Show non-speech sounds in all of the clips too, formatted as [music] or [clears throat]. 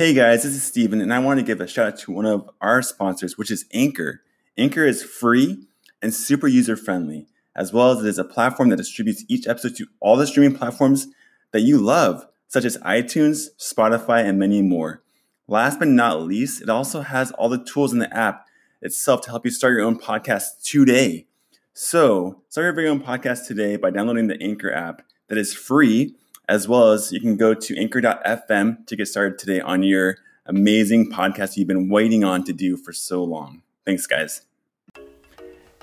Hey guys, this is Steven, and I want to give a shout out to one of our sponsors, which is Anchor. Anchor is free and super user friendly, as well as it is a platform that distributes each episode to all the streaming platforms that you love, such as iTunes, Spotify, and many more. Last but not least, it also has all the tools in the app itself to help you start your own podcast today. So, start your very own podcast today by downloading the Anchor app that is free as well as you can go to anchor.fm to get started today on your amazing podcast you've been waiting on to do for so long. Thanks, guys.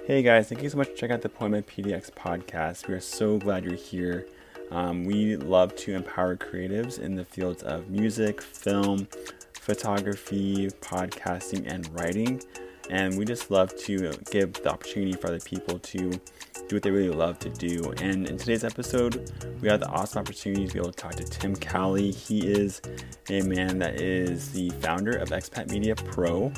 Hey, guys, thank you so much for checking out the Poiema PDX podcast. We are so glad you're here. Um, we love to empower creatives in the fields of music, film, photography, podcasting, and writing. And we just love to give the opportunity for other people to do what they really love to do. And in today's episode, we have the awesome opportunity to be able to talk to Tim Cowley. He is a man that is the founder of Expat Media Pro,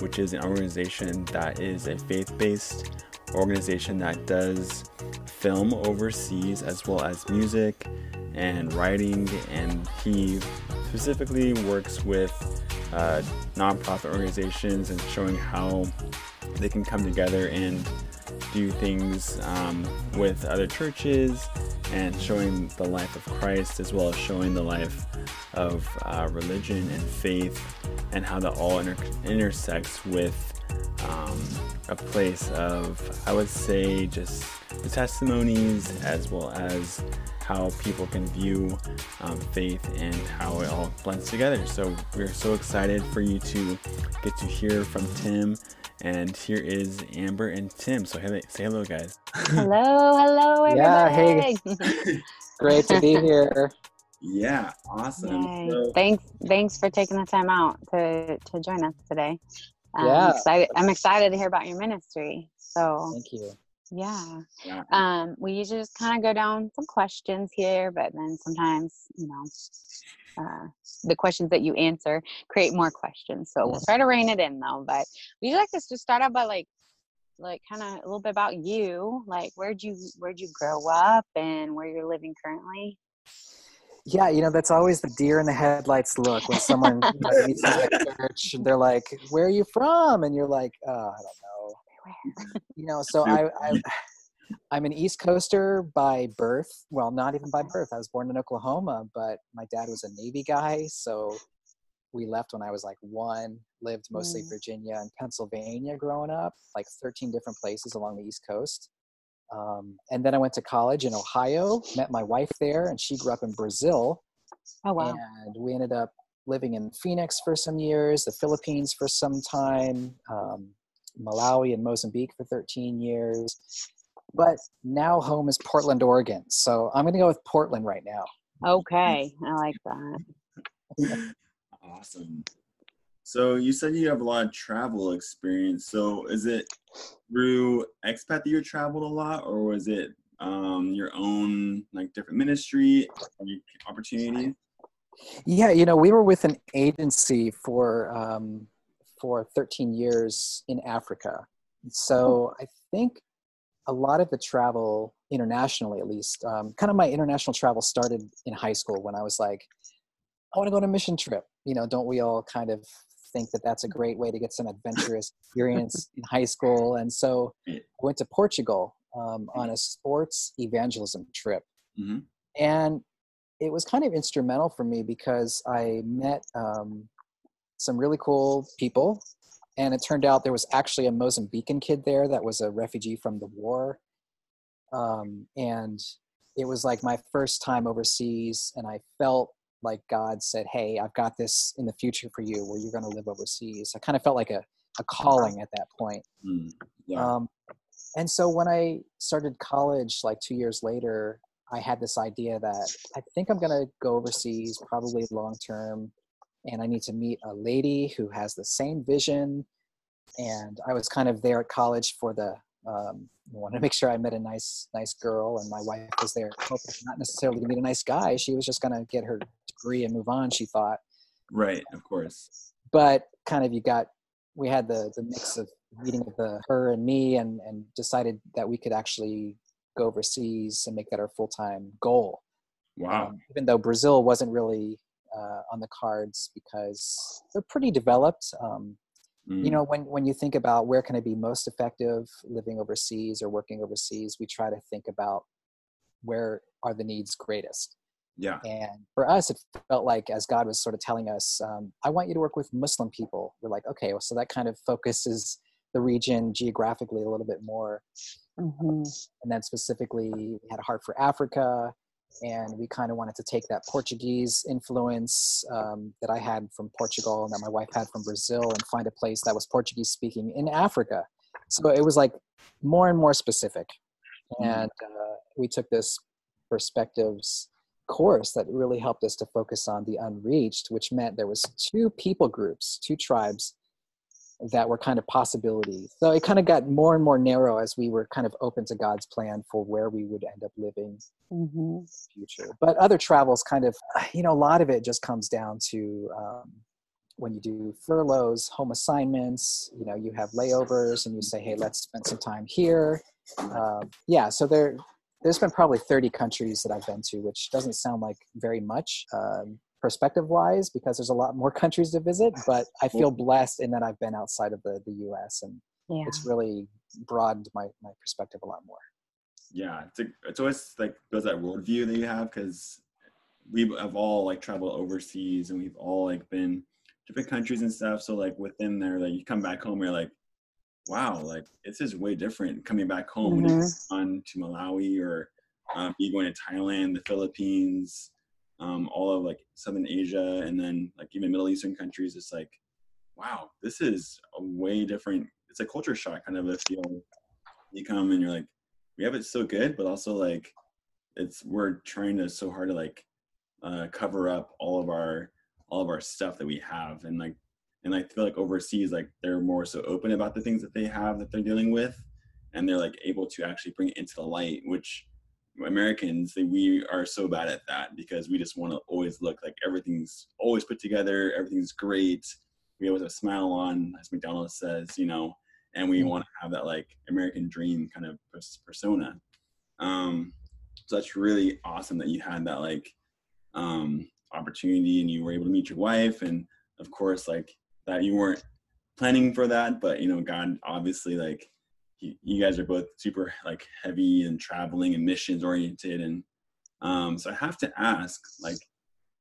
which is an organization that is a faith based organization that does film overseas as well as music and writing. And he specifically works with uh, nonprofit organizations and showing how they can come together and do things um, with other churches and showing the life of Christ as well as showing the life of uh, religion and faith and how that all inter- intersects with um, a place of, I would say, just the testimonies as well as how people can view um, faith and how it all blends together. So we're so excited for you to get to hear from Tim and here is Amber and Tim. So hey, say hello, guys. Hello, hello, everybody. Yeah, hey. [laughs] Great to be here. Yeah, awesome. So, thanks, thanks for taking the time out to to join us today. Um, yeah, excited, I'm excited to hear about your ministry. So thank you. Yeah. yeah. Um, we usually just kind of go down some questions here, but then sometimes, you know, uh, the questions that you answer create more questions. So we'll try to rein it in though. But we like to just start out by like, like kind of a little bit about you. Like, where'd you where'd you grow up and where you're living currently? Yeah, you know that's always the deer in the headlights look when someone [laughs] meets you at church. They're like, "Where are you from?" And you're like, oh, "I don't know." You know, [laughs] so I, I I'm an East Coaster by birth. Well, not even by birth. I was born in Oklahoma, but my dad was a Navy guy, so we left when I was like one. Lived mostly mm. Virginia and Pennsylvania growing up, like 13 different places along the East Coast. Um, and then I went to college in Ohio. Met my wife there, and she grew up in Brazil. Oh wow! And we ended up living in Phoenix for some years, the Philippines for some time, um, Malawi and Mozambique for 13 years but now home is Portland, Oregon. So I'm going to go with Portland right now. Okay, [laughs] I like that. awesome. So you said you have a lot of travel experience. So is it through expat that you traveled a lot, or was it um, your own like different ministry opportunity? Yeah, you know, we were with an agency for um, for 13 years in Africa. So I think a lot of the travel internationally at least um, kind of my international travel started in high school when i was like i want to go on a mission trip. You know don't we all kind of think that that's a great way to get some adventurous [laughs] experience in high school? And so i went to portugal um, on a sports evangelism trip. Mm-hmm. and it was kind of instrumental for me because i met um, some really cool people and it turned out there was actually a Mozambican kid there that was a refugee from the war. Um, and it was like my first time overseas, and I felt like God said, Hey, I've got this in the future for you where you're going to live overseas. I kind of felt like a, a calling at that point. Mm, yeah. um, and so when I started college, like two years later, I had this idea that I think I'm going to go overseas, probably long term, and I need to meet a lady who has the same vision. And I was kind of there at college for the um, I wanted to make sure I met a nice nice girl, and my wife was there, hoping not necessarily to meet a nice guy. She was just going to get her degree and move on. She thought. Right, of course. But kind of you got we had the the mix of meeting the her and me, and and decided that we could actually go overseas and make that our full time goal. Wow. Um, even though Brazil wasn't really uh, on the cards because they're pretty developed. Um, Mm. You know, when when you think about where can I be most effective living overseas or working overseas, we try to think about where are the needs greatest. yeah. And for us, it felt like as God was sort of telling us, um, I want you to work with Muslim people. We're like, okay, well, so that kind of focuses the region geographically a little bit more. hmm And then specifically, we had a heart for Africa, and we kind of wanted to take that Portuguese influence um, that I had from Portugal and that my wife had from Brazil and find a place that was Portuguese speaking in Africa. So it was like more and more specific. Mhm. And uh, we took this perspectives course that really helped us to focus on the unreached, which meant there was two people groups, two tribes that were kind of possibilities. So it kind of got more and more narrow as we were kind of open to God's plan for where we would end up living hmm in the future. But other travels kind of, [sighs] you know, a lot of it just comes down to um, when you do furloughs, home assignments, you know, you have layovers and you say, hey, let's spend some time here. Um, yeah, so there, there's been probably 30 countries that I've been to, which doesn't sound like very much um, perspective wise because there's a lot more [laughs] countries to visit, but I feel blessed in that I've been outside of the, the US and Yeah. it's really broadened my, my perspective a lot more. yeah it's, a, it's always like builds that worldview that you have because we have all like traveled overseas and we've all like been different countries and stuff so like within there like you come back home you're like wow like this is way different coming back home when you've gone to malawi or um, you going to thailand the philippines um, all of like southern asia and then like even middle eastern countries it's like wow this is a way different it's a culture shock kind of a feel you come and you're like we have it so good, but also like it's we're trying to so hard to like uh, cover up all of our all of our stuff that we have, and like and I feel like overseas like they're more so open about the things that they have that they're dealing with, and they're like able to actually bring it into the light, which Americans we are so bad at that because we just want to always look like everything's always put together, everything's great, we always have a smile on, as McDonald's says, you know, and we Mhm. want to have that like American dream kind of persona. Um, so that's really awesome that you had that like um, opportunity and you were able to meet your wife, and of course like that you weren't planning for that, but you know God obviously like you, you guys are both super like heavy and traveling and missions oriented, and um, so I have to ask like,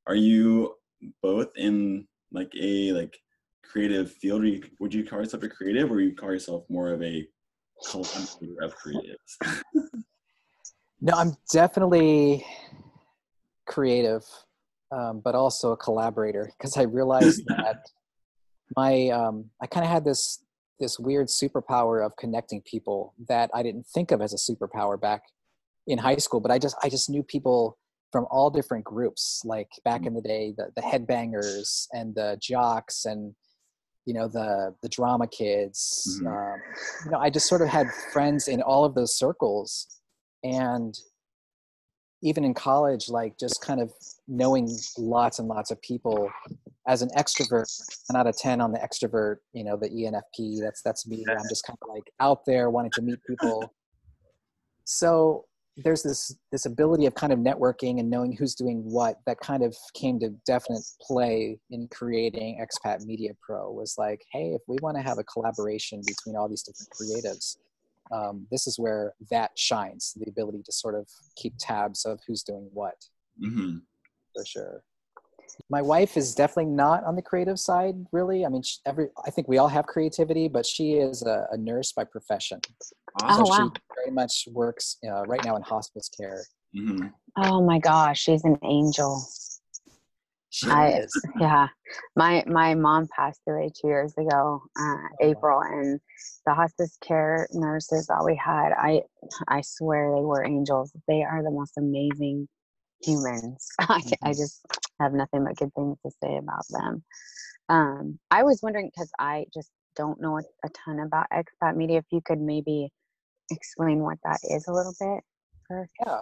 are you both in like a like creative field? Or you, would you call yourself a creative, or you call yourself more of a collaborator of creatives? [laughs] No, I'm definitely creative, um, but also a collaborator because I realized [laughs] that my um, I kind of had this this weird superpower of connecting people that I didn't think of as a superpower back in high school, but I just I just knew people from all different groups. Like back in the day, the the headbangers and the jocks and you know the the drama kids. Mhm. Um, you know, I just sort of had friends in all of those circles and even in college like just kind of knowing lots and lots of people as an extrovert 10 out of 10 on the extrovert you know the enfp that's that's me. I'm just kind of like out there wanting to meet people. So there's this this ability of kind of networking and knowing who's doing what that kind of came to definite play in creating expat media pro was like hey if we want to have a collaboration between all these different creatives um, this is where that shines the ability to sort of keep tabs of who's doing what. Hmm for sure my wife is definitely not on the creative side really i mean she, every i think we all have creativity but she is a, a nurse by profession Awesome. so wow. she very much works uh, right now in hospice care hmm Oh my gosh, she's an angel. she I is [laughs] yeah, my my mom passed away two years ago, uh, April, and the hospice care nurses that we had, I I swear they were angels. They are the most amazing humans. [laughs] I, I just have nothing but good things to say about them. Um, I was wondering because I just don't know a, ton about expat media. If you could maybe explain what that is a little bit. Yeah.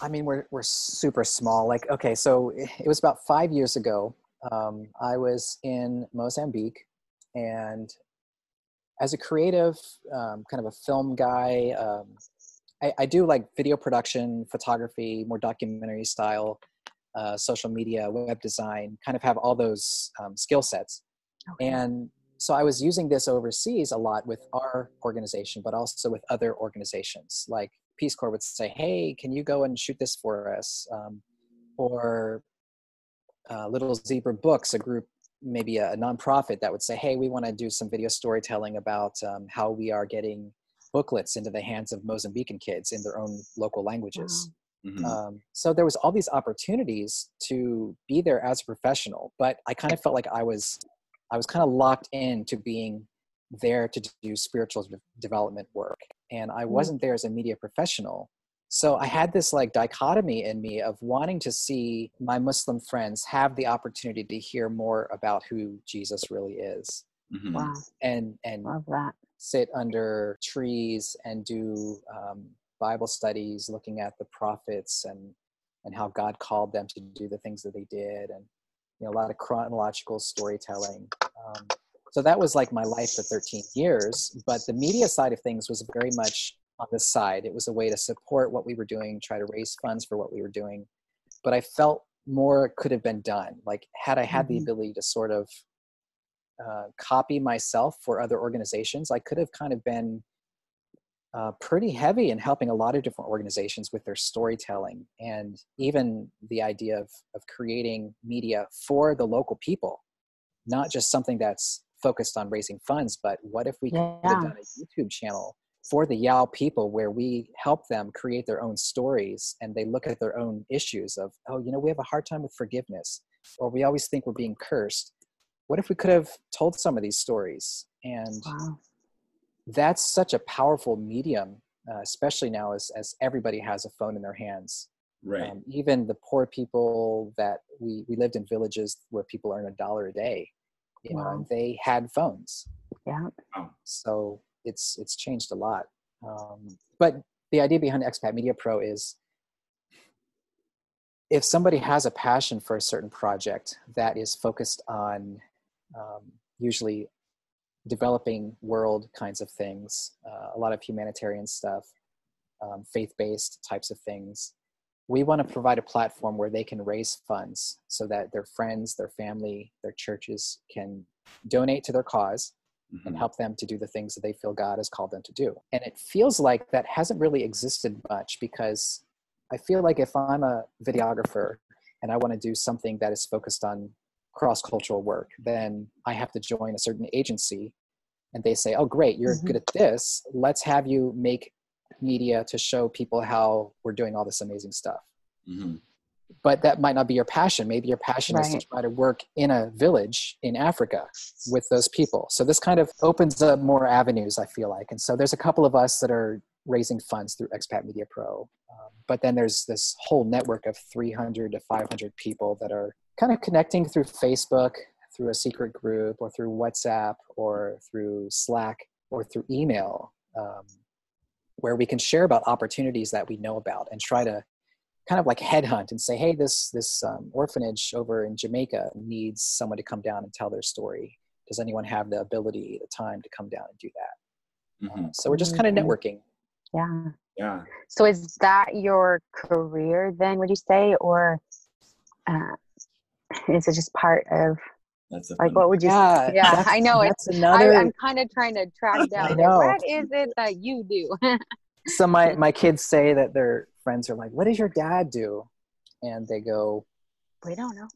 I mean, we're, we're super small. Like, okay, so it was about five years ago. Um, I was in Mozambique, and as a creative, um, kind of a film guy, um, I, I do like video production, photography, more documentary style. Uh, social media, web design, kind of have all those um, skill sets. Okay. And so I was using this overseas a lot with our organization, but also with other organizations. Like Peace Corps would say, "Hey, can you go and shoot this for us?" Um, or uh, Little Zebra Books, a group, maybe a, a, nonprofit that would say, "Hey, we want to do some video storytelling about um, how we are getting booklets into the hands of Mozambican kids in their own local languages." Wow. Mm-hmm. Um, so there was all these opportunities to be there as a professional, but I kind of felt like I was, I was kind of locked into being there to do spiritual development work, and I mm-hmm. wasn't there as a media professional. So I had this like dichotomy in me of wanting to see my Muslim friends have the opportunity to hear more about who Jesus really is. Mm-hmm. Wow. And and love that. Sit under trees and do um, Bible studies, looking at the prophets and and how God called them to do the things that they did, and you know a lot of chronological storytelling. Um, so that was like my life for 13 years. But the media side of things was very much on the side. It was a way to support what we were doing, try to raise funds for what we were doing. But I felt more could have been done. Like had I had mm-hmm. the ability to sort of uh, copy myself for other organizations, I could have kind of been uh, pretty heavy in helping a lot of different organizations with their storytelling and even the idea of, of creating media for the local people, not just something that's focused on raising funds, but what if we yeah. could have done a YouTube channel for the Yao people where we help them create their own stories and they look at their own issues of, oh, you know, we have a hard time with forgiveness, or we always think we're being cursed. What if we could have told some of these stories? And wow. That's such a powerful medium, uh, especially now as, as everybody has a phone in their hands. Right. Um, even the poor people that we, we lived in villages where people earn a dollar a day, you wow. know, and they had phones. Yeah. So it's it's changed a lot. Um, but the idea behind Expat Media Pro is if somebody has a passion for a certain project that is focused on um, usually developing world kinds of things, uh, a lot of humanitarian stuff, um, faith based types of things, we want to provide a platform where they can raise funds so that their friends, their family, their churches can donate to their cause mm-hmm. and help them to do the things that they feel God has called them to do. And it feels like that hasn't really existed much because I feel like if I'm a videographer and I want to do something that is focused on cross cultural work, then I have to join a certain agency and they say, oh, great, you're mm-hmm. good at this. Let's have you make media to show people how we're doing all this amazing stuff. Mm-hmm but that might not be your passion. Maybe your passion right. is to try to work in a village in Africa with those people. So this kind of opens up more avenues, I feel like. And so there's a couple of us that are raising funds through Expat Media Pro. Um, but then there's this whole network of 300 to 500 people that are kind of connecting through Facebook, through a secret group, or through WhatsApp, or through Slack, or through email. Um, where we can share about opportunities that we know about and try to kind of like headhunt and say, hey, this this um, orphanage over in Jamaica needs someone to come down and tell their story. Does anyone have the ability, the time to come down and do that? Mm-hmm. Uh, so we're just kind of mm-hmm. networking. Yeah. Yeah. So is that your career then? Would you say, or uh, is it just part of? That's like what would you? Yeah, say? yeah. I know it's another. I, am kind of trying to track [laughs] down. What is it that you do? [laughs] so my my kids say that they're friends are like, "What does your dad do?" And they go, "We don't know."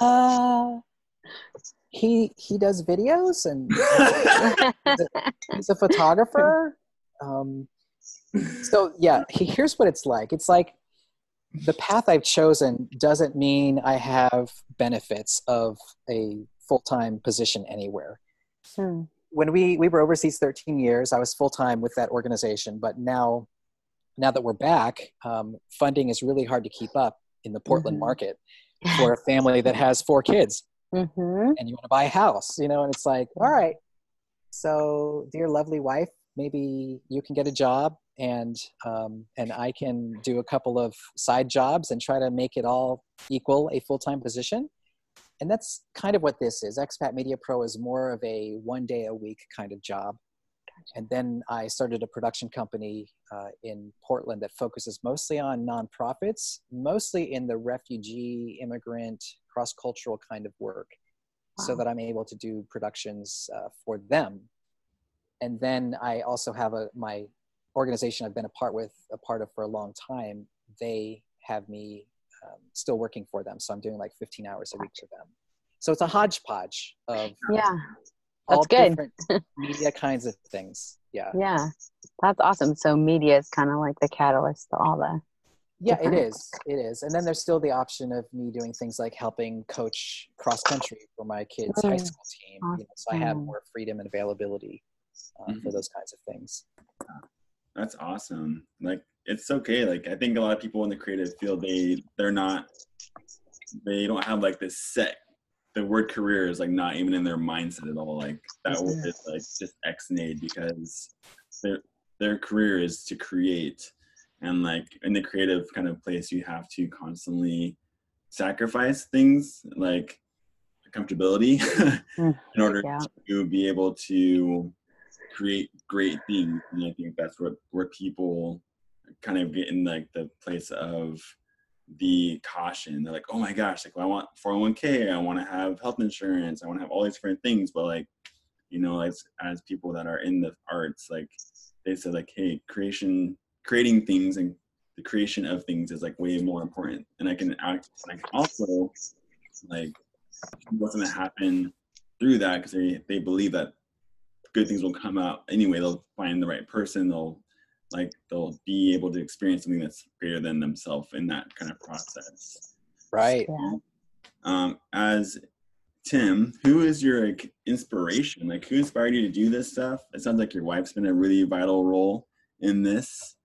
[laughs] uh, he he does videos and he's a photographer. Um, so yeah, here's what it's like. It's like the path I've chosen doesn't mean I have benefits of a full time position anywhere. Hmm. When we we were overseas 13 years, I was full time with that organization, but now now that we're back, um, funding is really hard to keep up in the Portland mm-hmm. market for a family that has four kids. Mm-hmm. And you want to buy a house, you know, and it's like, all right, so dear lovely wife, maybe you can get a job and um, and I can do a couple of side jobs and try to make it all equal a full time position. And that's kind of what this is. Expat Media Pro is more of a one day a week kind of job and then I started a production company uh, in Portland that focuses mostly on nonprofits, mostly in the refugee, immigrant, cross cultural kind of work, wow. so that I'm able to do productions uh, for them. And then I also have a my organization I've been a part with a part of for a long time. They have me um, still working for them, so I'm doing like 15 hours a week for them. So it's a hodgepodge of yeah that's good. [laughs] media kinds of things. Yeah. Yeah. That's awesome. So media is kind of like the catalyst to all the yeah it is it is and then there's still the option of me doing things like helping coach cross country for my kids mm. high school team awesome. you know, so i have more freedom and availability uh, mm-hmm. for those kinds of things that's awesome like it's okay like i think a lot of people in the creative field they they're not they don't have like this set the word career is like not even in their mindset at all. Like that word is like just ex-nade because their their career is to create, and like in the creative kind of place, you have to constantly sacrifice things like comfortability [laughs] mm, in order yeah. to be able to create great things. And I think that's what where people kind of get in like the place of the caution. They're like, oh my gosh, like well, I want 401k, I want to have health insurance, I want to have all these different things. But like, you know, as as people that are in the arts, like they said, like, hey, creation, creating things and the creation of things is like way more important. And I can act, can also like what's going to happen through that because they they believe that good things will come out anyway. They'll find the right person. They'll like they'll be able to experience something that's greater than themselves in that kind of process. Right. Um, as tim who is your like, inspiration? Like who inspired you to do this stuff? It sounds like your wife's been a really vital role in this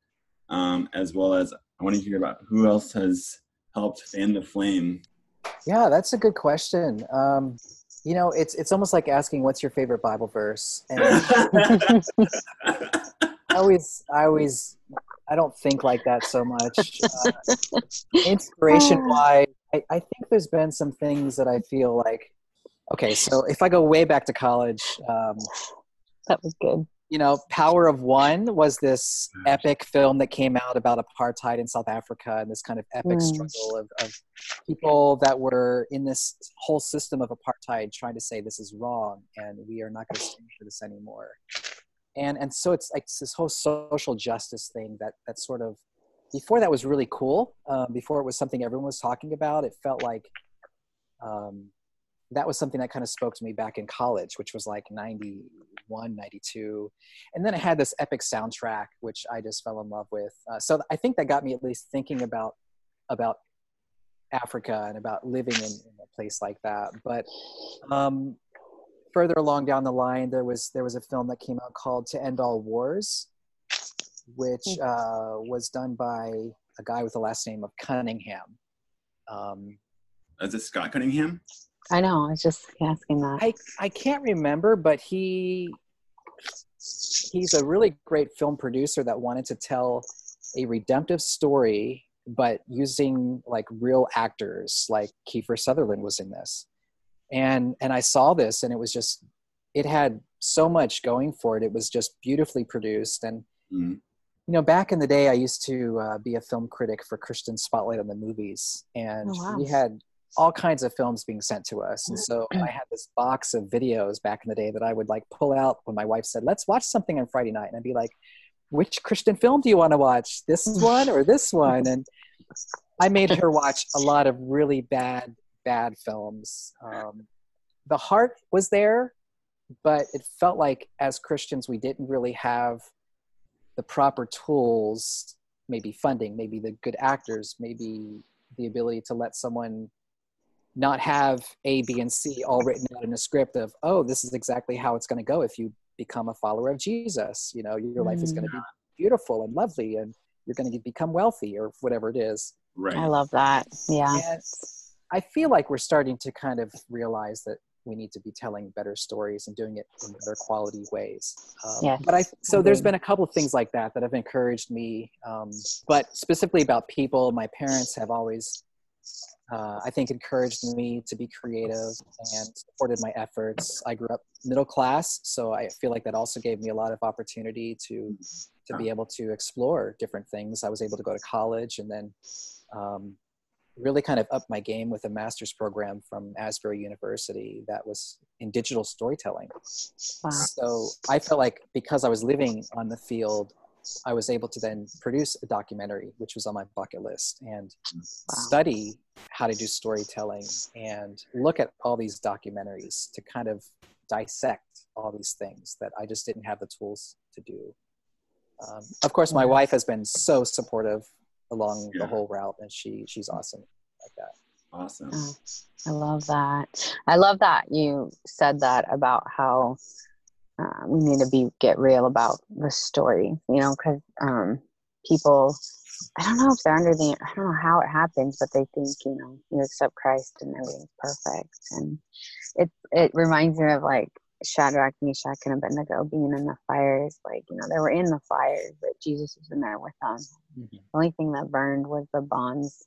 um, as well as i want to hear about who else has helped fan the flame. Yeah that's a good question. Um, you know it's it's almost like asking what's your favorite bible verse and [laughs] I always, I always, I don't think like that so much. Uh, inspiration wise, I, I think there's been some things that I feel like, okay, so if I go way back to college, um, that was good. You know, Power of One was this epic film that came out about apartheid in South Africa and this kind of epic mm. struggle of, of people that were in this whole system of apartheid trying to say this is wrong and we are not going to stand for this anymore and and so it's like this whole social justice thing that that sort of before that was really cool um, before it was something everyone was talking about it felt like um, that was something that kind of spoke to me back in college which was like 91 92 and then it had this epic soundtrack which i just fell in love with uh, so i think that got me at least thinking about about africa and about living in, in a place like that but um, further along down the line, there was there was a film that came out called To End All Wars, which hmm. uh, was done by a guy with the last name of Cunningham. Um, Is it Scott Cunningham? I know. I was just asking that. I I can't remember, but he he's a really great film producer that wanted to tell a redemptive story but using like real actors like Kiefer Sutherland was in this and and i saw this and it was just it had so much going for it it was just beautifully produced and mm-hmm. you know back in the day i used to uh, be a film critic for christian spotlight on the movies and oh, wow. we had all kinds of films being sent to us. And so i had this box of videos back in the day that i would like pull out when my wife said let's watch something on friday night. And i'd be like which christian film do you want to watch? This [laughs] one or this one? And i made her watch a lot of really bad bad films. Um, the heart was there, but it felt like as Christians, we didn't really have the proper tools, maybe funding, maybe the good actors, maybe the ability to let someone not have A, B, and C all written out in a script of, oh, this is exactly how it's going to go if you become a follower of Jesus. You know, your life is going to be mm. beautiful and lovely and you're going to become wealthy or whatever it is. Right. I love that. Yeah. And I feel like we're starting to kind of realize that we need to be telling better stories and doing it in better quality ways. Um, yeah. But I so there's been a couple of things like that that have encouraged me. Um, but specifically about people, my parents have always uh, I think encouraged me to be creative and supported my efforts. I grew up middle class, so I feel like that also gave me a lot of opportunity to to be able to explore different things. I was able to go to college and then um, really kind of up my game with a master's program from Asbury University that was in digital storytelling. Wow. So I felt like because I was living on the field, I was able to then produce a documentary, which was on my bucket list, and wow. study how to do storytelling and look at all these documentaries to kind of dissect all these things that I just didn't have the tools to do. Um, of course, my wife has been so supportive along yeah. the whole route, and she she's awesome like that. Awesome. Oh, I love that. I love that you said that about how uh, we need to be get real about the story. You know, because um, people, I don't know if they're under the, I don't know how it happens, but they think you know you accept Christ and everything's perfect, and it it reminds me of like Shadrach, Meshach, and Abednego being in the fires. Like, you know, they were in the fires, but Jesus was in there with them. Mm-hmm. The only thing that burned was the bonds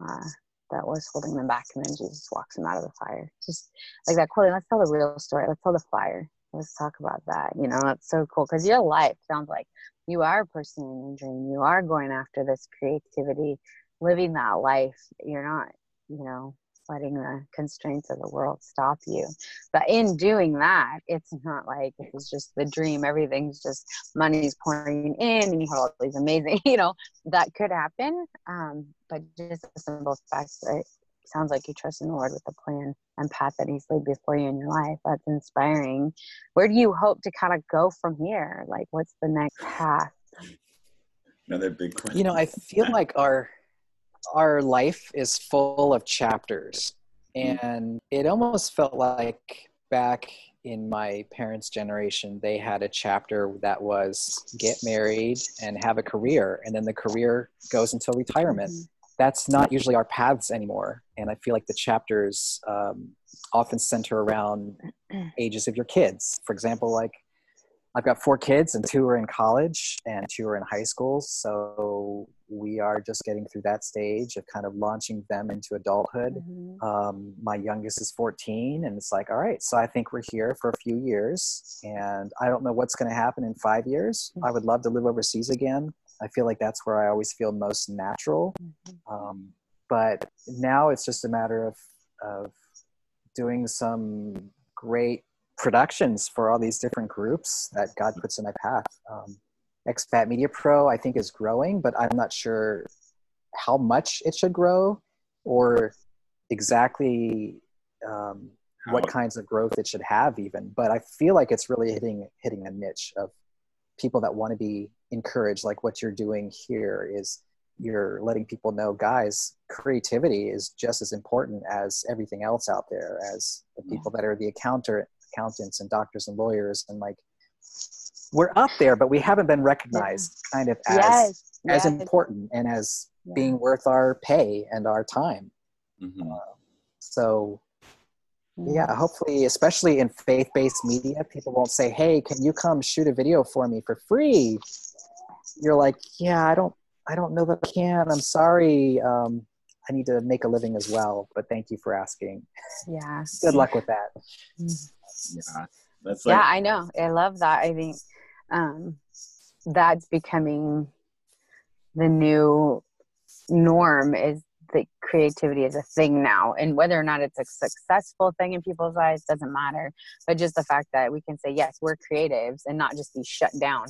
uh, that was holding them back. And then Jesus walks them out of the fire. Just like that quote, let's tell the real story. Let's tell the fire. Let's talk about that. You know, that's so cool because your life sounds like you are pursuing your dream. You are going after this creativity, living that life. You're not, you know, letting the constraints of the world stop you. But in doing that, it's not like it's just the dream. Everything's just money's pouring in, and you have all these amazing, [laughs] you know, that could happen. Um, but just the simple fact that sounds like you trust in the Lord with the plan and path that He's laid before you in your life. That's inspiring. Where do you hope to kind of go from here? Like, what's the next path? Another big question. You know, I feel like our our life is full of chapters and it almost felt like back in my parents generation they had a chapter that was get married and have a career and then the career goes until retirement mm-hmm. That's not usually our paths anymore and i feel like the chapters um, often center around [clears throat] ages of your kids for example like I've got four kids, and two are in college, and two are in high school. So we are just getting through that stage of kind of launching them into adulthood. Mm-hmm. Um, my youngest is 14, and it's like, all right, so I think we're here for a few years, and I don't know what's going to happen in five years. Mm-hmm. I would love to live overseas again. I feel like that's where I always feel most natural. Mm-hmm. Um, but now it's just a matter of, of doing some great productions for all these different groups that God puts in my path. Um, Expat Media Pro, I think, is growing, but I'm not sure how much it should grow or exactly um, what kinds of growth it should have, even. But I feel like it's really hitting hitting a niche of people that want to be encouraged. Like what you're doing here is you're letting people know, guys, creativity is just as important as everything else out there. As the people that are the accountant accountants and doctors and lawyers and like we're up there but we haven't been recognized kind of as yes. as yes. important and as yeah. being worth our pay and our time mm-hmm. uh, so yeah hopefully especially in faith-based media people won't say hey can you come shoot a video for me for free you're like yeah i don't i don't know that i can. I'm sorry. Um, i need to make a living as well but thank you for asking. Yeah good luck with that. Mm-hmm. Yeah that's like, yeah i know. I love that. I think um that's becoming the new norm is that creativity is a thing now. And whether or not it's a successful thing in people's eyes doesn't matter. But just the fact that we can say yes we're creatives and not just be shut down.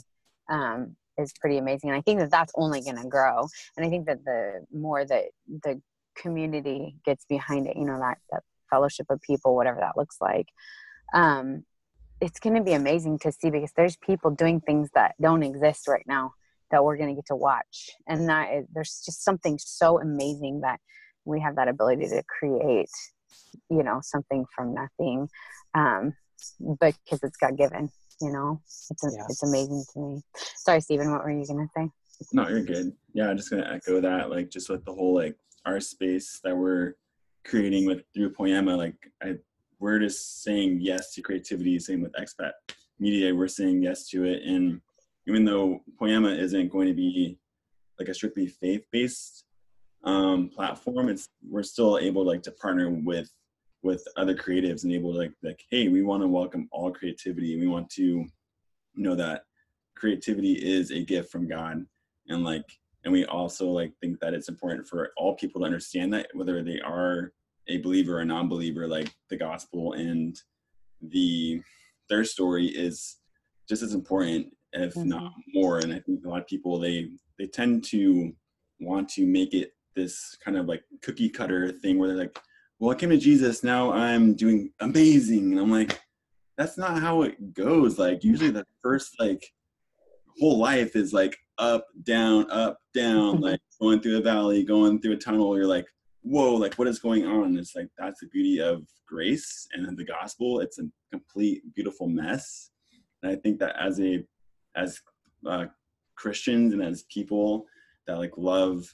Um, is pretty amazing and i think that that's only going to grow and i think that the more that the community gets behind it you know that that fellowship of people whatever that looks like um, it's going to be amazing to see because there's people doing things that don't exist right now that we're going to get to watch and that is, there's just something so amazing that we have that ability to create you know something from nothing um because it's god given you know it's a, yeah. it's amazing to me sorry stephen what were you gonna say no you're good yeah i'm just gonna echo that like just with the whole like our space that we're creating with through Poiema like i we're just saying yes to creativity. Same with expat media, we're saying yes to it. And even though Poiema isn't going to be like a strictly faith-based um, platform, it's we're still able like to partner with with other creatives and able to like like hey, we want to welcome all creativity. And we want to know that creativity is a gift from God. And like and we also like think that it's important for all people to understand that whether they are a believer or non-believer like the gospel and the their story is just as important if mm-hmm. not more. And i think a lot of people they they tend to want to make it this kind of like cookie cutter thing where they're like well i came to jesus now i'm doing amazing. And i'm like that's not how it goes. Like usually the first like whole life is like up down up down [laughs] like going through a valley going through a tunnel. You're like whoa like what is going on? It's like that's the beauty of grace and the gospel. It's a complete beautiful mess. And i think that as a as uh, christians and as people that like love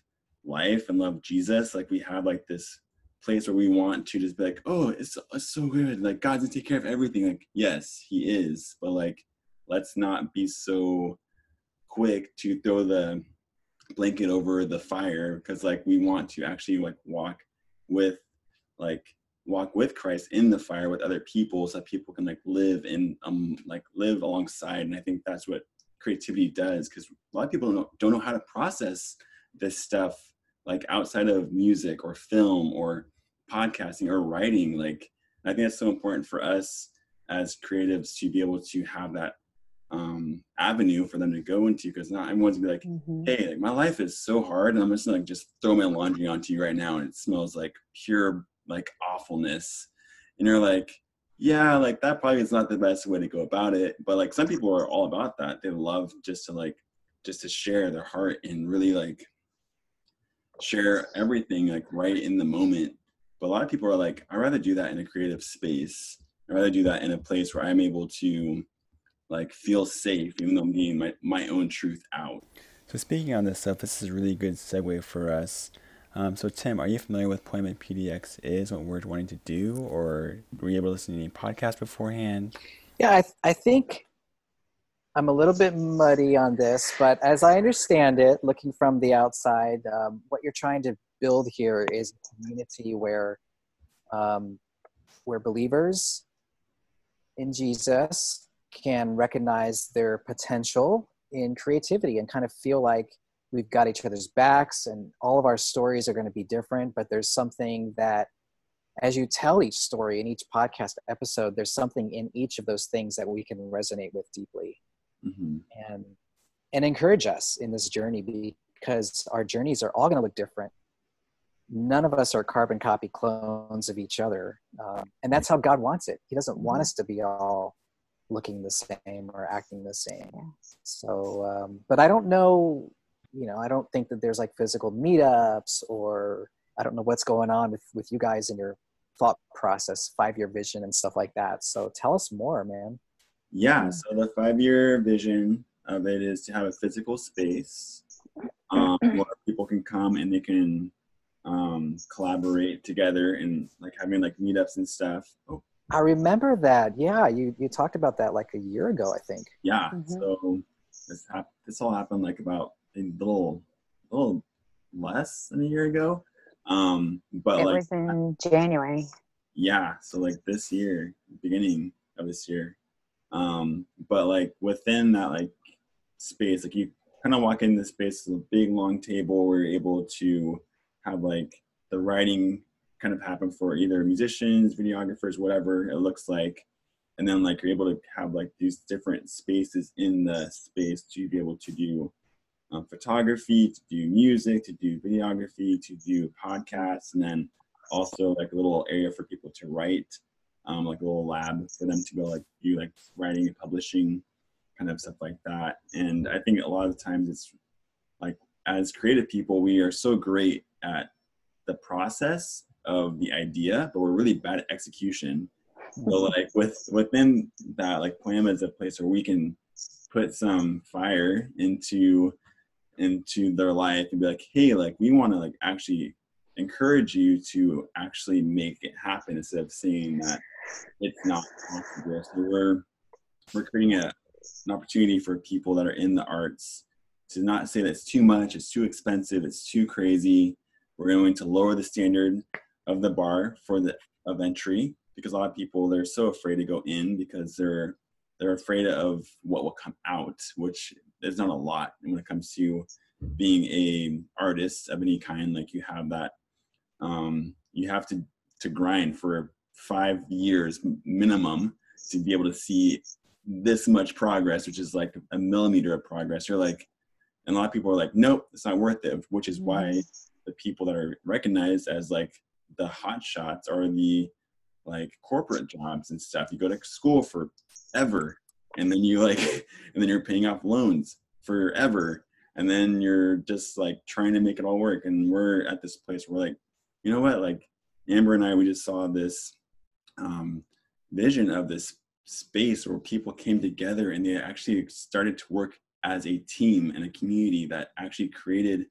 life and love jesus like we have like this place where we want to just be like oh it's, it's so good. Like god's gonna take care of everything. Like yes he is but like let's not be so quick to throw the blanket over the fire because like we want to actually like walk with like walk with Christ in the fire with other people so that people can like live in um like live alongside and I think that's what creativity does because a lot of people don't know, don't know how to process this stuff like outside of music or film or podcasting or writing like I think that's so important for us as creatives to be able to have that um, avenue for them to go into because not everyone's gonna be like, mm-hmm. hey, like, my life is so hard, and I'm just like just throw my laundry onto you right now, and it smells like pure like awfulness, and you're like, yeah, like that probably is not the best way to go about it, but like some people are all about that. They love just to like just to share their heart and really like share everything like right in the moment. But a lot of people are like, I'd rather do that in a creative space. I'd rather do that in a place where I'm able to like feel safe, even though I'm getting my, my own truth out. So speaking on this stuff, this is a really good segue for us. Um, so Tim, are you familiar with Poiema PDX is, what we're wanting to do, or were you able to listen to any podcast beforehand? Yeah, I, th- I think I'm a little bit muddy on this, but as I understand it, looking from the outside, um, what you're trying to build here is a community where um, where believers in Jesus can recognize their potential in creativity and kind of feel like we've got each other's backs and all of our stories are going to be different but there's something that as you tell each story in each podcast episode there's something in each of those things that we can resonate with deeply mm-hmm. and and encourage us in this journey because our journeys are all going to look different none of us are carbon copy clones of each other um, and that's how god wants it he doesn't want mm-hmm. us to be all looking the same or acting the same. So, um, but I don't know, you know, I don't think that there's like physical meetups or I don't know what's going on with, with you guys and your thought process, five year vision and stuff like that. So tell us more, man. Yeah. So the five year vision of it is to have a physical space um, [clears throat] where people can come and they can um, collaborate together and like having like meetups and stuff. Oh, I remember that. Yeah, you you talked about that like a year ago, I think. Yeah. Mm-hmm. So this hap- this all happened like about a little little less than a year ago. Um, but it like, was in January. Yeah. So like this year, beginning of this year. Um, but like within that like space, like you kind of walk in this space, it's a big long table where you're able to have like the writing kind of happen for either musicians, videographers, whatever it looks like. And then like you're able to have like these different spaces in the space to be able to do um, photography, to do music, to do videography, to do podcasts, and then also like a little area for people to write, um, like a little lab for them to go like do like writing and publishing, kind of stuff like that. And I think a lot of times it's like as creative people, we are so great at the process of the idea, but we're really bad at execution. So mm-hmm. like with within that, like Poiema is a place where we can put some fire into into their life and be like, hey, like we want to like actually encourage you to actually make it happen instead of saying that it's not possible. We're we're creating a, an opportunity for people that are in the arts to not say that it's too much, it's too expensive, it's too crazy, we're going to lower the standard of the bar for the of entry because a lot of people they're so afraid to go in because they're they're afraid of what will come out, which is not a lot when it comes to being a artist of any kind. Like you have that, um, you have to to grind for five years minimum to be able to see this much progress, which is like a millimeter of progress. You're like, and a lot of people are like, nope, it's not worth it. Which is why mm-hmm. the people that are recognized as like the hot shots are the like corporate jobs and stuff. You go to school forever, and then you like, [laughs] and then you're paying off loans forever, and then you're just like trying to make it all work. And we're at this place where like, you know what? Like Amber and I, we just saw this um, vision of this space where people came together and they actually started to work as a team and a community that actually created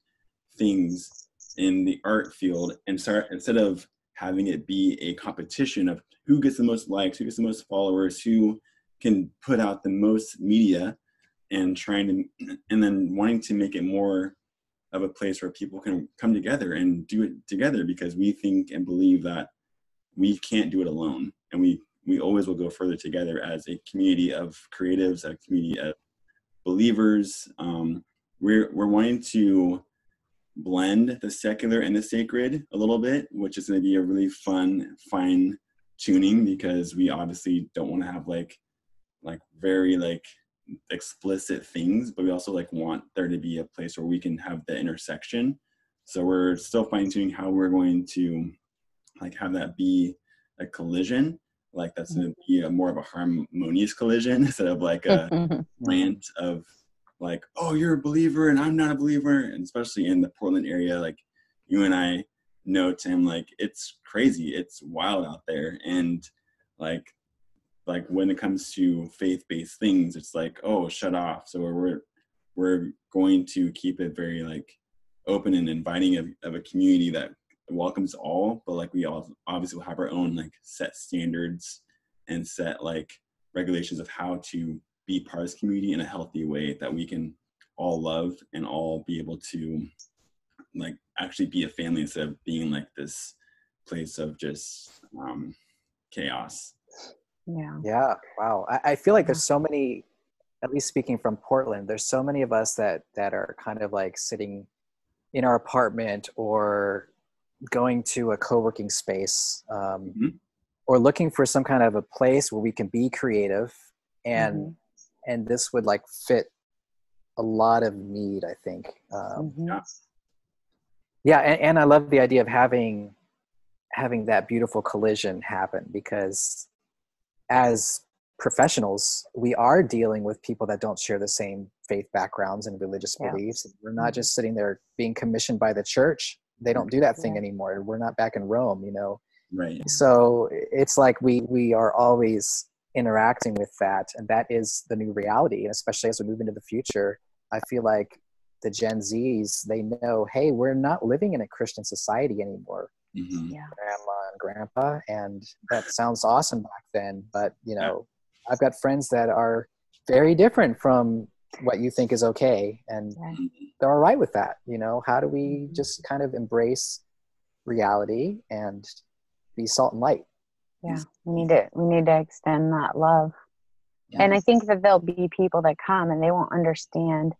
things in the art field and start instead of having it be a competition of who gets the most likes, who gets the most followers, who can put out the most media and trying to and then wanting to make it more of a place where people can come together and do it together because we think and believe that we can't do it alone and we we always will go further together as a community of creatives a community of believers um, we're we're wanting to blend the secular and the sacred a little bit, which is going to be a really fun, fine tuning because we obviously don't want to have like like very like explicit things, but we also like want there to be a place where we can have the intersection. So we're still fine tuning how we're going to like have that be a collision. Like that's going to be a more of a harmonious collision [laughs] instead of like a mm-hmm. rant of like, oh, you're a believer and I'm not a believer, and especially in the Portland area, like you and I know, Tim, like it's crazy, it's wild out there, and like like when it comes to faith-based things, it's like, oh, shut off. So we're we're going to keep it very like open and inviting of, of a community that welcomes all, but like we all obviously will have our own like set standards and set like regulations of how to be part of this community in a healthy way that we can all love and all be able to like actually be a family instead of being like this place of just um, chaos. Yeah. Yeah. Wow. I, I feel like there's so many, at least speaking from Portland, there's so many of us that that are kind of like sitting in our apartment or going to a co-working space um, mm-hmm. or looking for some kind of a place where we can be creative and mm-hmm and this would like fit a lot of need i think um, mm-hmm. yeah, yeah and, and, i love the idea of having having that beautiful collision happen because as professionals we are dealing with people that don't share the same faith backgrounds and religious yeah. beliefs we're not mm-hmm. just sitting there being commissioned by the church they don't do that thing yeah. anymore we're not back in rome you know right so it's like we we are always interacting with that and that is the new reality and especially as we move into the future i feel like the gen z's they know hey we're not living in a christian society anymore mm-hmm. yeah. grandma and grandpa and that sounds awesome back then but you know yeah. i've got friends that are very different from what you think is okay and mm-hmm. they're all right with that you know how do we mm-hmm. just kind of embrace reality and be salt and light yeah we need to we need to extend that love yeah. and i think that there'll be people that come and they won't understand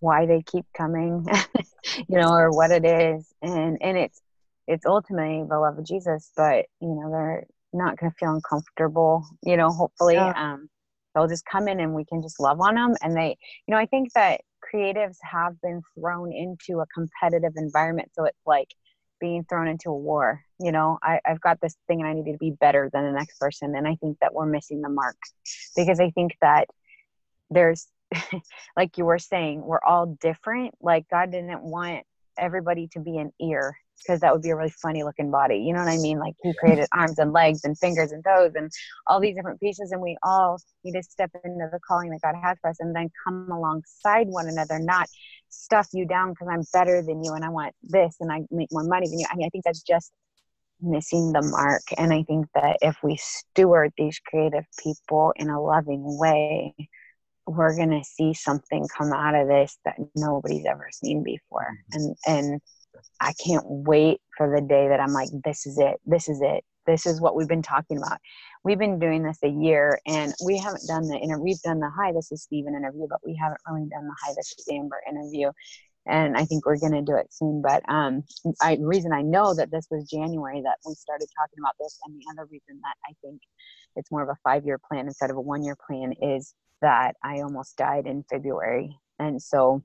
why they keep coming [laughs] you know or what it is and and it's it's ultimately the love of jesus but you know they're not going to feel uncomfortable you know hopefully yeah. um they'll just come in and we can just love on them and they you know i think that creatives have been thrown into a competitive environment so it's like being thrown into a war. You know, I, I've got this thing and I need to be better than the next person. And I think that we're missing the mark because I think that there's, [laughs] like you were saying, we're all different. Like God didn't want everybody to be an ear because that would be a really funny looking body. You know what I mean? Like he [laughs] created arms and legs and fingers and toes and all these different pieces, and we all need to step into the calling that God has for us and then come alongside one another, not stuff you down because I'm better than you and I want this and I make more money than you. I mean, I think that's just missing the mark. And I think that if we steward these creative people in a loving way, we're gonna see something come out of this that nobody's ever seen before. Mm-hmm. And and I can't wait for the day that I'm like, this is it. This is it. This is what we've been talking about. We've been doing this a year and we haven't done the interview. We've done the Hi, this is Stephen interview, but we haven't really done the Hi, this is Amber interview. And I think we're going to do it soon. But um, I, reason I know that this was January that we started talking about this, and the other reason that I think it's more of a five year plan instead of a one year plan is that I almost died in February. And so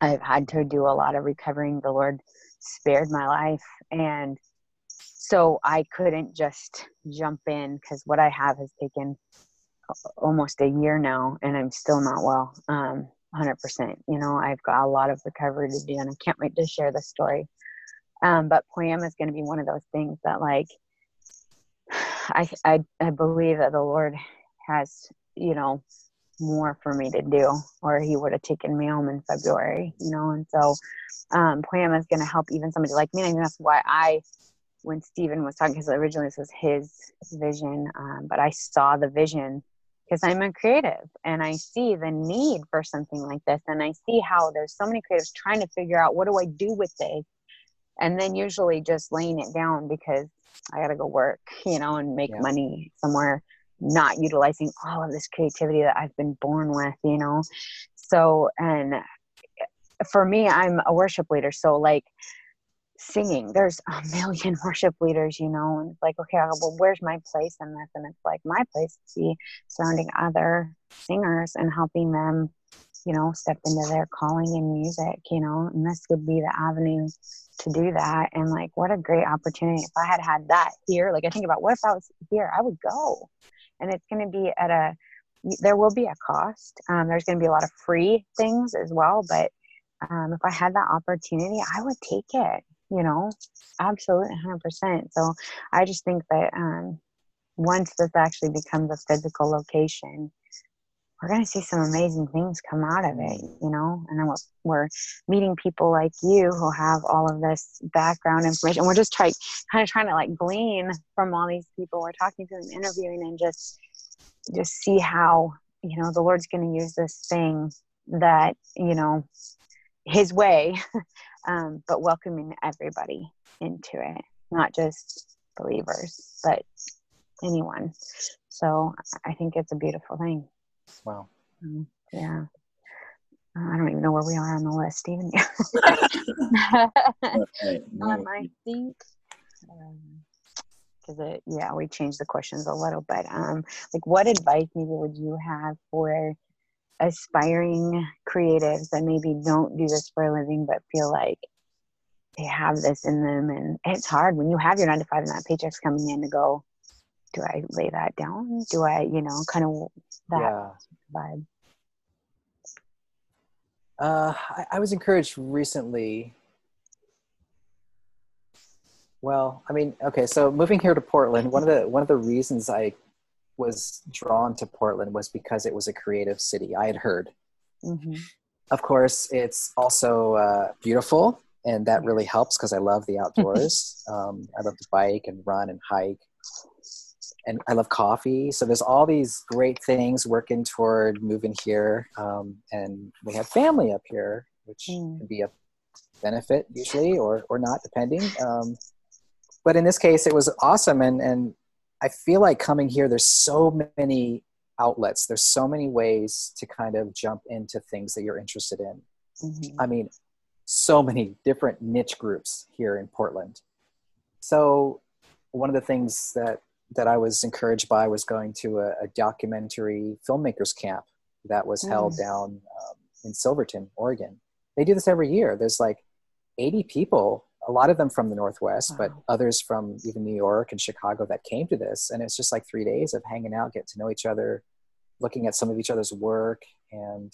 I've had to do a lot of recovering. The Lord spared my life. And so I couldn't just jump in because what I have has taken almost a year now and I'm still not well. Um, 100%. You know, I've got a lot of recovery to do and I can't wait to share the story. Um, but Poiema is going to be one of those things that, like, [sighs] I, I, I believe that the Lord has, you know, more for me to do, or he would have taken me home in February, you know. And so, um, Poiema is going to help even somebody like me. And I think that's why I, when Stephen was talking, because originally this was his vision, um, but I saw the vision because I'm a creative and I see the need for something like this. And I see how there's so many creatives trying to figure out what do I do with this? And then usually just laying it down because I got to go work, you know, and make yeah. money somewhere not utilizing all of this creativity that I've been born with, you know. So, and eh, for me, I'm a worship leader. So, like, singing, there's a [laughs] million worship leaders, you know, and it's like, okay, uh, well, where's my place in this? And it's like, my place is be surrounding other singers and helping them, you know, step into their calling in music, you know, and this would be the avenue to do that. And like, what a great opportunity. If I had had that here, like, I think about what if I was here, I would go and it's going to be at a there will be a cost um, there's going to be a lot of free things as well but um, if i had that opportunity i would take it you know absolutely 100% so i just think that um, once this actually becomes a physical location we're going to see some amazing things come out of it, you know, and then we're, meeting people like you who have all of this background information. We're just trying, kind of trying to like glean from all these people we're talking to and interviewing and just, just see how, you know, the Lord's going to use this thing that, you know, his way, [laughs] um, but welcoming everybody into it, not just believers, but anyone. So I think it's a beautiful thing. Wow. Um, yeah. Uh, I don't even know where we are on the list, even. [laughs] okay. um, I think because um, it, yeah, we changed the questions a little bit. Um, like, what advice maybe would you have for aspiring creatives that maybe don't do this for a living but feel like they have this in them and it's hard when you have your nine to five and that paycheck's coming in to go do I lay that down? Do I, you know, kind of that yeah. vibe? Uh, I, I was encouraged recently. Well, I mean, okay, so moving here to Portland, one of the one of the reasons I was drawn to Portland was because it was a creative city. I had heard. Mm-hmm. Of course, it's also uh, beautiful, and that really helps because I love the outdoors. [laughs] um, I love to bike and run and hike and I love coffee. So there's all these great things working toward moving here. Um, and we have family up here, which mm. can be a benefit usually or, or not, depending. Um, but in this case, it was awesome. And, and I feel like coming here, there's so many outlets. There's so many ways to kind of jump into things that you're interested in. Mm-hmm. I mean, so many different niche groups here in Portland. So one of the things that that I was encouraged by was going to a, a documentary filmmakers camp that was mm. held down um, in Silverton, Oregon. They do this every year. There's like 80 people, a lot of them from the Northwest, wow. but others from even New York and Chicago that came to this. And it's just like three days of hanging out, getting to know each other, looking at some of each other's work and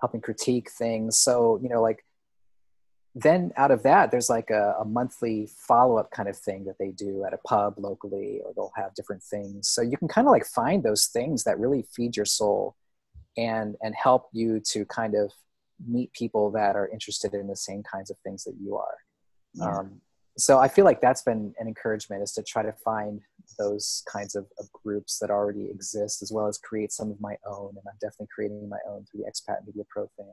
helping critique things. So, you know, like then out of that there's like a, a monthly follow-up kind of thing that they do at a pub locally or they'll have different things. So you can kind of like find those things that really feed your soul and and help you to kind of meet people that are interested in the same kinds of things that you are. Yeah. um, so i feel like that's been an encouragement is to try to find those kinds of, of, groups that already exist as well as create some of my own. And i'm definitely creating my own through the expat media pro thing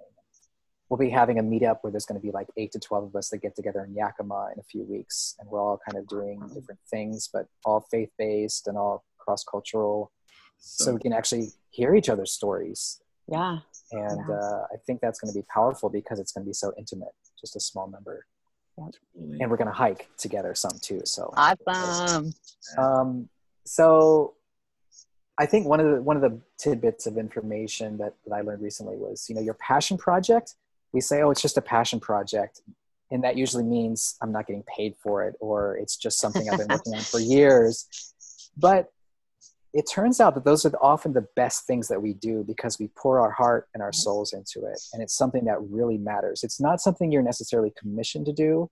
we'll be having a meetup where there's going to be like eight to 12 of us that get together in Yakima in a few weeks. And we're all kind of doing different things, but all faith based and all cross cultural. So, so, we can actually hear each other's stories. Yeah. And yeah. Uh, I think that's going to be powerful because it's going to be so intimate, just a small number. Yep. And we're going to hike together some too. So awesome. Um, so I think one of the one of the tidbits of information that, that I learned recently was, you know, your passion project. We say, oh, it's just a passion project, and that usually means I'm not getting paid for it, or it's just something I've been working on for [laughs] years. But it turns out that those are often the best things that we do because we pour our heart and our souls into it, and it's something that really matters. It's not something you're necessarily commissioned to do,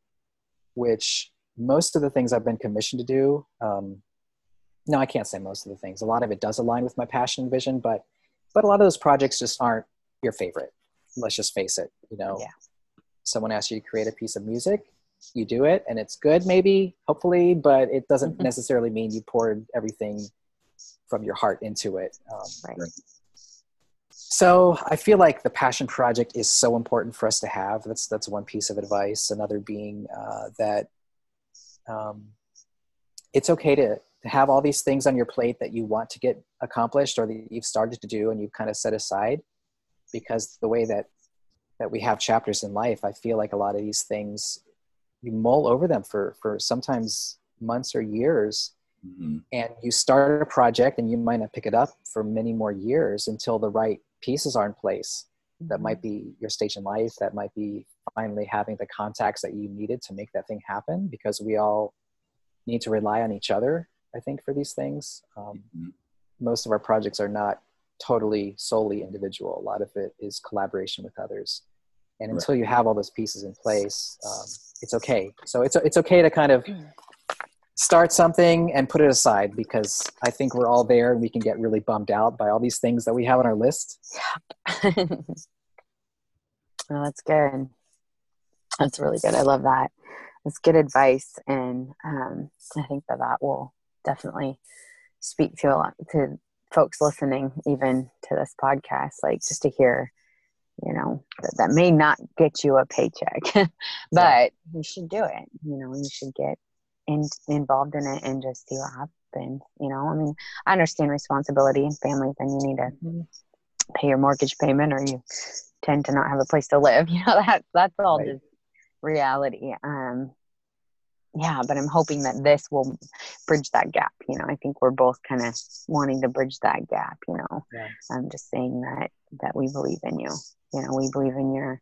which most of the things I've been commissioned to do. Um, no, I can't say most of the things. A lot of it does align with my passion and vision, but but a lot of those projects just aren't your favorite. Let's just face it. You know, yeah. someone asks you to create a piece of music, you do it, and it's good, maybe, hopefully, but it doesn't mm-hmm. necessarily mean you poured everything from your heart into it. Um, right. So I feel like the passion project is so important for us to have. That's that's one piece of advice. Another being uh, that um, it's okay to to have all these things on your plate that you want to get accomplished or that you've started to do and you've kind of set aside because the way that that we have chapters in life i feel like a lot of these things you mull over them for for sometimes months or years mm-hmm. and you start a project and you might not pick it up for many more years until the right pieces are in place that might mm-hmm. be your stage in life that might be finally having the contacts that you needed to make that thing happen because we all need to rely on each other I think, for these things. Um, mm-hmm. Most of our projects are not totally solely individual. A lot of it is collaboration with others. And until right. you have all those pieces in place, um, it's okay. So it's it's okay to kind of start something and put it aside because I think we're all there and we can get really bummed out by all these things that we have on our list. well, [laughs] that's good. That's really good. I love that. That's good advice, and um, I think that that will definitely speak to a lot to folks listening even to this podcast like just to hear you know that, that may not get you a paycheck [laughs] but you should do it you know you should get in, involved in it and just see what happens you know i mean i understand responsibility and families and you need to mm-hmm. pay your mortgage payment or you tend to not have a place to live [laughs] you know that that's all right. just reality um yeah, but I'm hoping that this will bridge that gap. You know, I think we're both kind of wanting to bridge that gap. You know, yes. I'm just saying that that we believe in you. You know, we believe in your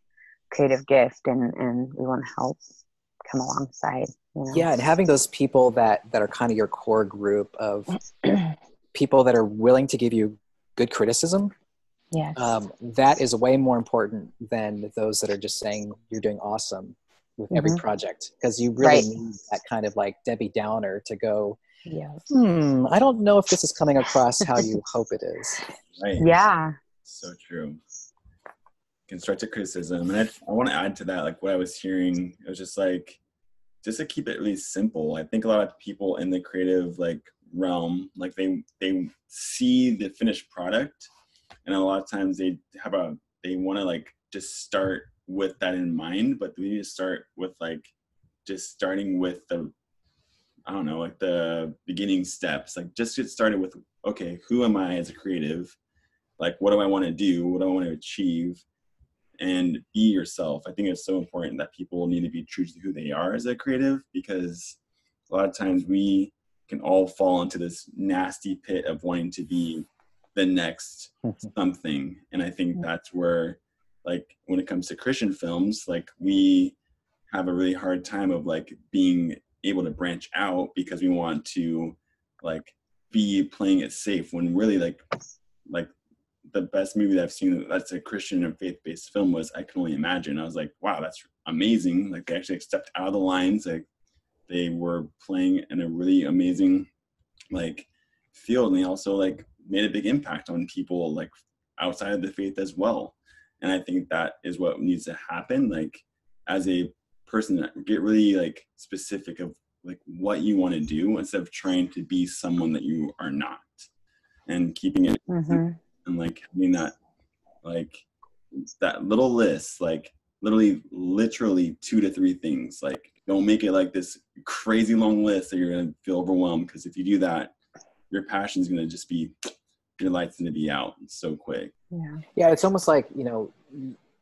creative gift, and and we want to help come alongside. You know? Yeah, and having those people that that are kind of your core group of [clears throat] people that are willing to give you good criticism. Yes. Um, that is way more important than those that are just saying you're doing awesome with mm-hmm. every project because you really right. need that kind of like Debbie Downer to go. Yeah. Hmm. I don't know if this is coming across how [laughs] you hope it is. Right. Yeah. So true. Constructive criticism, and I, I want to add to that, like what I was hearing, it was just like, just to keep it really simple. I think a lot of people in the creative like realm, like they they see the finished product, and a lot of times they have a they want to like just start with that in mind, but we need to start with like just starting with the I don't know, like the beginning steps. Like just get started with okay, who am I as a creative? Like what do I want to do? What do I want to achieve? And be yourself. I think it's so important that people need to be true to who they are as a creative because a lot of times we can all fall into this nasty pit of wanting to be the next [laughs] something. And I think that's where like when it comes to Christian films, like we have a really hard time of like being able to branch out because we want to like be playing it safe when really like like the best movie that I've seen that's a Christian and faith based film was I Can Only Imagine. I was like, wow, that's amazing. Like they actually stepped out of the lines. Like they were playing in a really amazing like field and they also like made a big impact on people like outside of the faith as well and i think that is what needs to happen like as a person get really like specific of like what you want to do instead of trying to be someone that you are not and keeping it mm-hmm. and like having that like that little list like literally, literally two to three things. Like, don't make it like this crazy long list that you're gonna feel overwhelmed. Because if you do that, your passion is gonna just be your light's gonna be out so quick. Yeah. Yeah, it's almost like you know,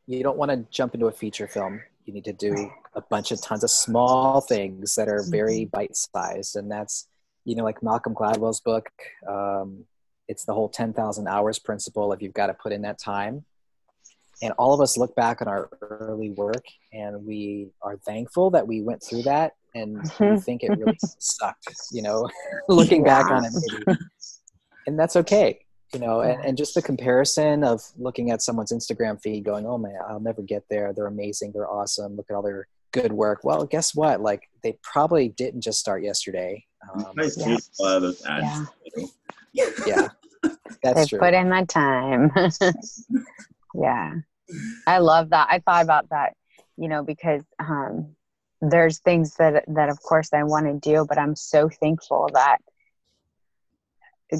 you don't want to jump into a feature film. You need to do a bunch of tons of small things that are very bite sized, and that's you know, like Malcolm Gladwell's book. Um, it's the whole ten thousand hours principle. If you've got to put in that time, and all of us look back on our early work and we are thankful that we went through that and we think it really [laughs] sucked you know [laughs] looking back on it maybe. And that's okay you know and, and just the comparison of looking at someone's instagram feed going oh man i'll never get there. They're amazing. They're awesome. Look at all their good work. Well guess what? Like they probably didn't just start yesterday. Um, yeah. yeah. yeah. That's they true. put in the time. [laughs] Yeah. I love that. I thought about that you know because um there's things that that of course i want to do but i'm so thankful that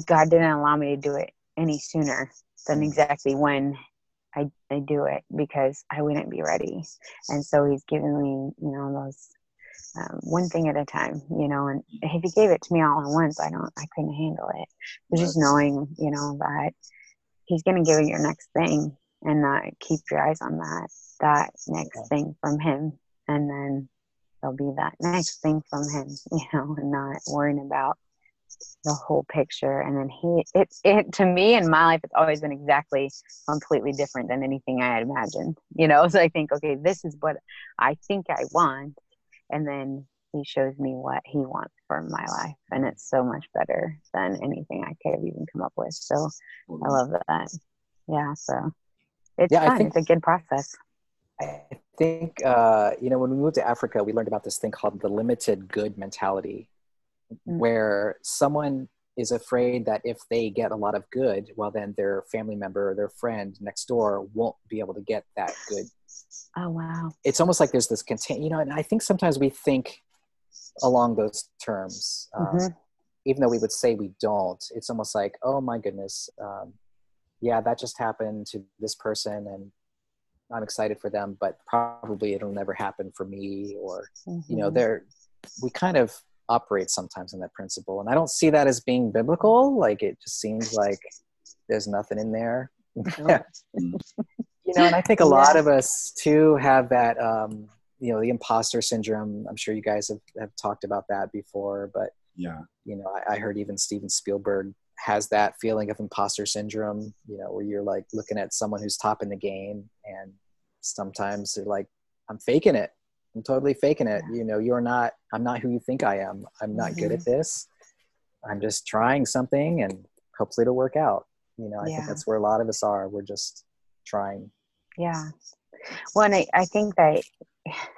god didn't allow me to do it any sooner than exactly when I, I do it because I wouldn't be ready. And so he's given me, you know, those um, one thing at a time, you know, and if he gave it to me all at once, I don't, I couldn't handle it. But just knowing, you know, that he's going to give you your next thing and not keep your eyes on that, that next thing from him. And then there'll be that next thing from him, [laughs] you know, and not worrying about the whole picture and then he it, it to me in my life it's always been exactly completely different than anything i had imagined you know? [laughs] So i think okay this is what i think i want and then he shows me what he wants for my life and it's so much better than anything i could have even come up with. So i love that. Yeah so it's Yeah, fun. think- it's a good process. I think uh, you know when we moved to Africa, we learned about this thing called the limited good mentality. Where someone is afraid that if they get a lot of good, well, then their family member or their friend next door won't be able to get that good. oh wow It's almost like there's this contain, you know, and I think sometimes we think along those terms, um, Mhm. even though we would say we don't. It's almost like, oh my goodness, um, yeah, that just happened to this person, and I'm excited for them, but probably it'll never happen for me, or you know Mhm. there we kind of operate sometimes on that principle. And i don't see that as being biblical. Like it just seems like there's nothing in there. [laughs] You know and i think a lot of us too have that um you know the imposter syndrome. I'm sure you guys have, have talked about that before but Yeah. you know I, I heard even steven spielberg has that feeling of imposter syndrome you know where you're like looking at someone who's top in the game and sometimes they're like i'm faking it i'm totally faking it. You know you're not i'm not who you think i am. I'm not good at mm-hmm. this. I'm just trying something and hopefully it'll work out. You know i think that's where a lot of us are. We're just trying. Yeah. Well, and I, I think that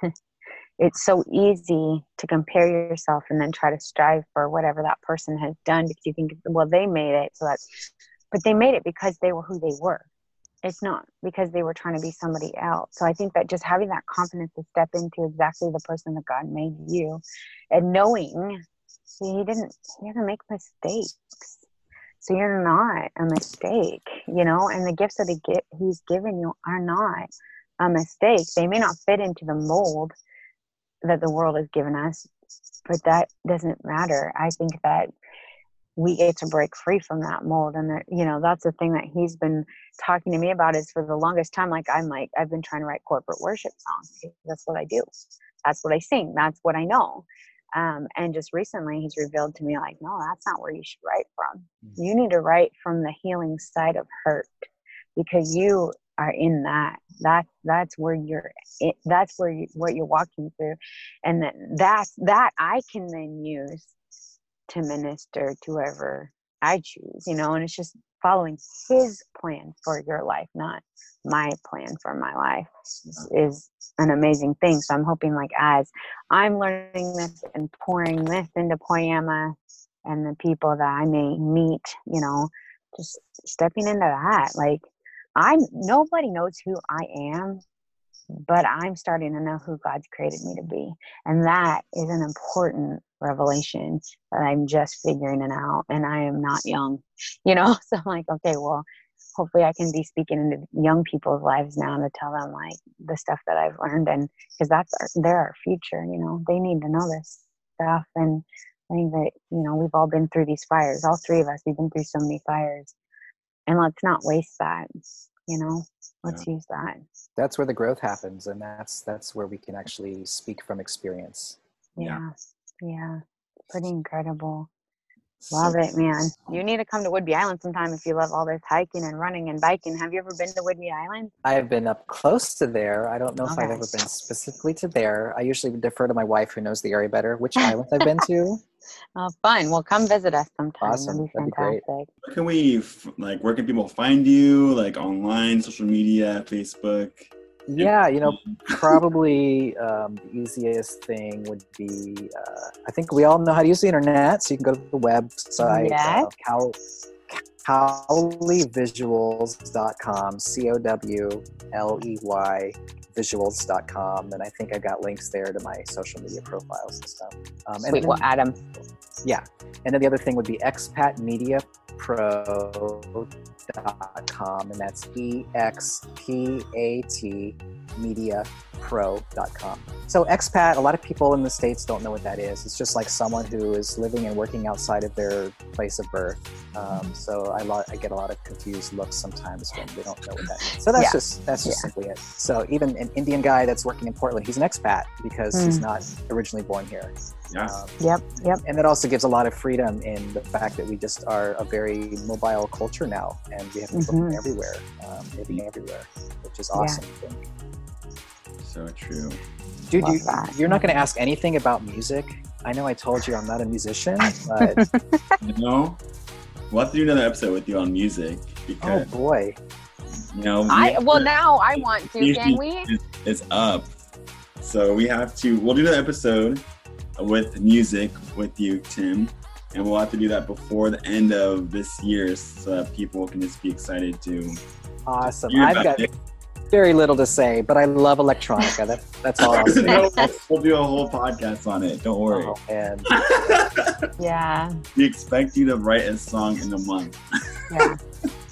[laughs] it's so easy to compare yourself and then try to strive for whatever that person has done because you think, well, they made it. So that's, but they made it because they were who they were. It's not because they were trying to be somebody else. So I think that just having that confidence to step into exactly the person that God made you and knowing he didn't, he doesn't make mistakes. So you're not a mistake, you know, and the gifts that he get, he's given you are not a mistake. They may not fit into the mold that the world has given us, but that doesn't matter. I think that we get to break free from that mold, and that you know that's the thing that he's been talking to me about. Is for the longest time, like I'm like I've been trying to write corporate worship songs. That's what I do. That's what I sing. That's what I know. Um, and just recently, he's revealed to me like, no, that's not where you should write from. You need to write from the healing side of hurt because you are in that that that's where you're that's where you what you're walking through and that that's that i can then use to minister to whoever i choose you know and it's just following his plan for your life not my plan for my life is, is an amazing thing so i'm hoping like as i'm learning this and pouring this into poiema and the people that i may meet you know just stepping into that like I'm nobody knows who I am, but I'm starting to know who God's created me to be. And that is an important revelation that I'm just figuring it out. And I am not young, you know? [laughs] So I'm like, okay, well, hopefully I can be speaking into young people's lives now to tell them like the stuff that I've learned and because that's our, they're our future, you know, they need to know this stuff. And I think that, you know, we've all been through these fires, all three of us, we've been through so many fires and let's not waste that, you know, let's yeah. use that. That's where the growth happens. And that's, that's where we can actually speak from experience. Yeah. Yeah. Yeah. Pretty incredible. Love so, it, man. You need to come to Whidbey Island sometime if you love all this hiking and running and biking. Have you ever been to Whidbey Island? I have been up close to there. I don't know okay. if I've ever been specifically to there. I usually defer to my wife who knows the area better, which [laughs] islands I've been to. Oh, fun. Well, come visit us sometime. Awesome. That'd be, That'd be great. Where can we, like, where can people find you? Like online, social media, Facebook? Yeah, you know, probably um, the easiest thing would be uh, I think we all know how to use the internet, so you can go to the website, yes. uh, Cow- cowleyvisuals.com, C O W L E Y visuals.com. And I think I got links there to my social media profiles and stuff. Um, Sweet, and well, Adam. Yeah. And then the other thing would be expatmediapro.com, and that's E X P A T mediapro.com. So, expat, a lot of people in the States don't know what that is. It's just like someone who is living and working outside of their place of birth. Um, so, I, lo- I get a lot of confused looks sometimes when they don't know what that is. So, that's yeah. just that's just yeah. simply it. So, even an Indian guy that's working in Portland, he's an expat because mm. he's not originally born here. Yeah. Um, yep. Yep. And that also gives a lot of freedom in the fact that we just are a very mobile culture now, and we have people mm-hmm. everywhere, um, living everywhere, which is awesome. Yeah. So true. Dude, you, you're not going to ask anything about music. I know I told you I'm not a musician, [laughs] but [laughs] you know, we'll have to do another episode with you on music. Oh, because, oh boy. You know, I well now I want to. Can we? It's up, so we have to. We'll do the episode with music with you, Tim, and we'll have to do that before the end of this year, so that people can just be excited to. Awesome! I've got it. Very little to say, but I love electronica. That, that's all I'll [laughs] say. we'll do a whole podcast on it. Don't worry. Oh, and [laughs] yeah, we expect you to write a song in a month. yeah. [laughs]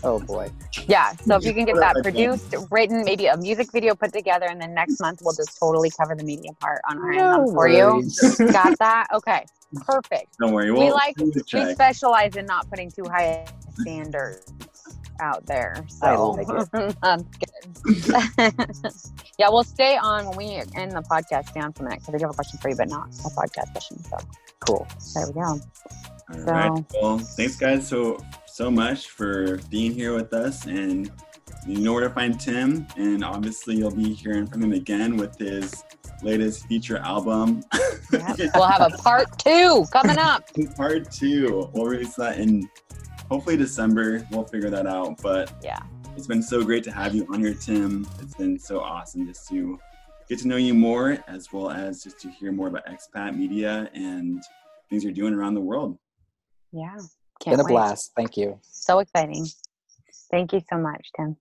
Oh boy. Yeah. So if you can get that produced, written, maybe a music video put together, and then next month we'll just totally cover the media part on our no end for you. Got that? Okay. Perfect. Don't worry. We'll we like we specialize in not putting too high standards out there. So like good. [laughs] [laughs] yeah, we'll stay on when we end the podcast down from it because I do have a question for you, but not a podcast question. So cool. There we go. All so, right. Well, thanks guys so so much for being here with us and you know where to find Tim and obviously you'll be hearing from him again with his latest feature album. Yep. [laughs] we'll have a part two coming up. part two. We'll release that in hopefully December. We'll figure that out. But yeah, it's been so great to have you on here, Tim. It's been so awesome just to get to know you more as well as just to hear more about expat media and things you're doing around the world. Yeah. Can't been a wait. blast. Thank you. So exciting. Thank you so much, Tim.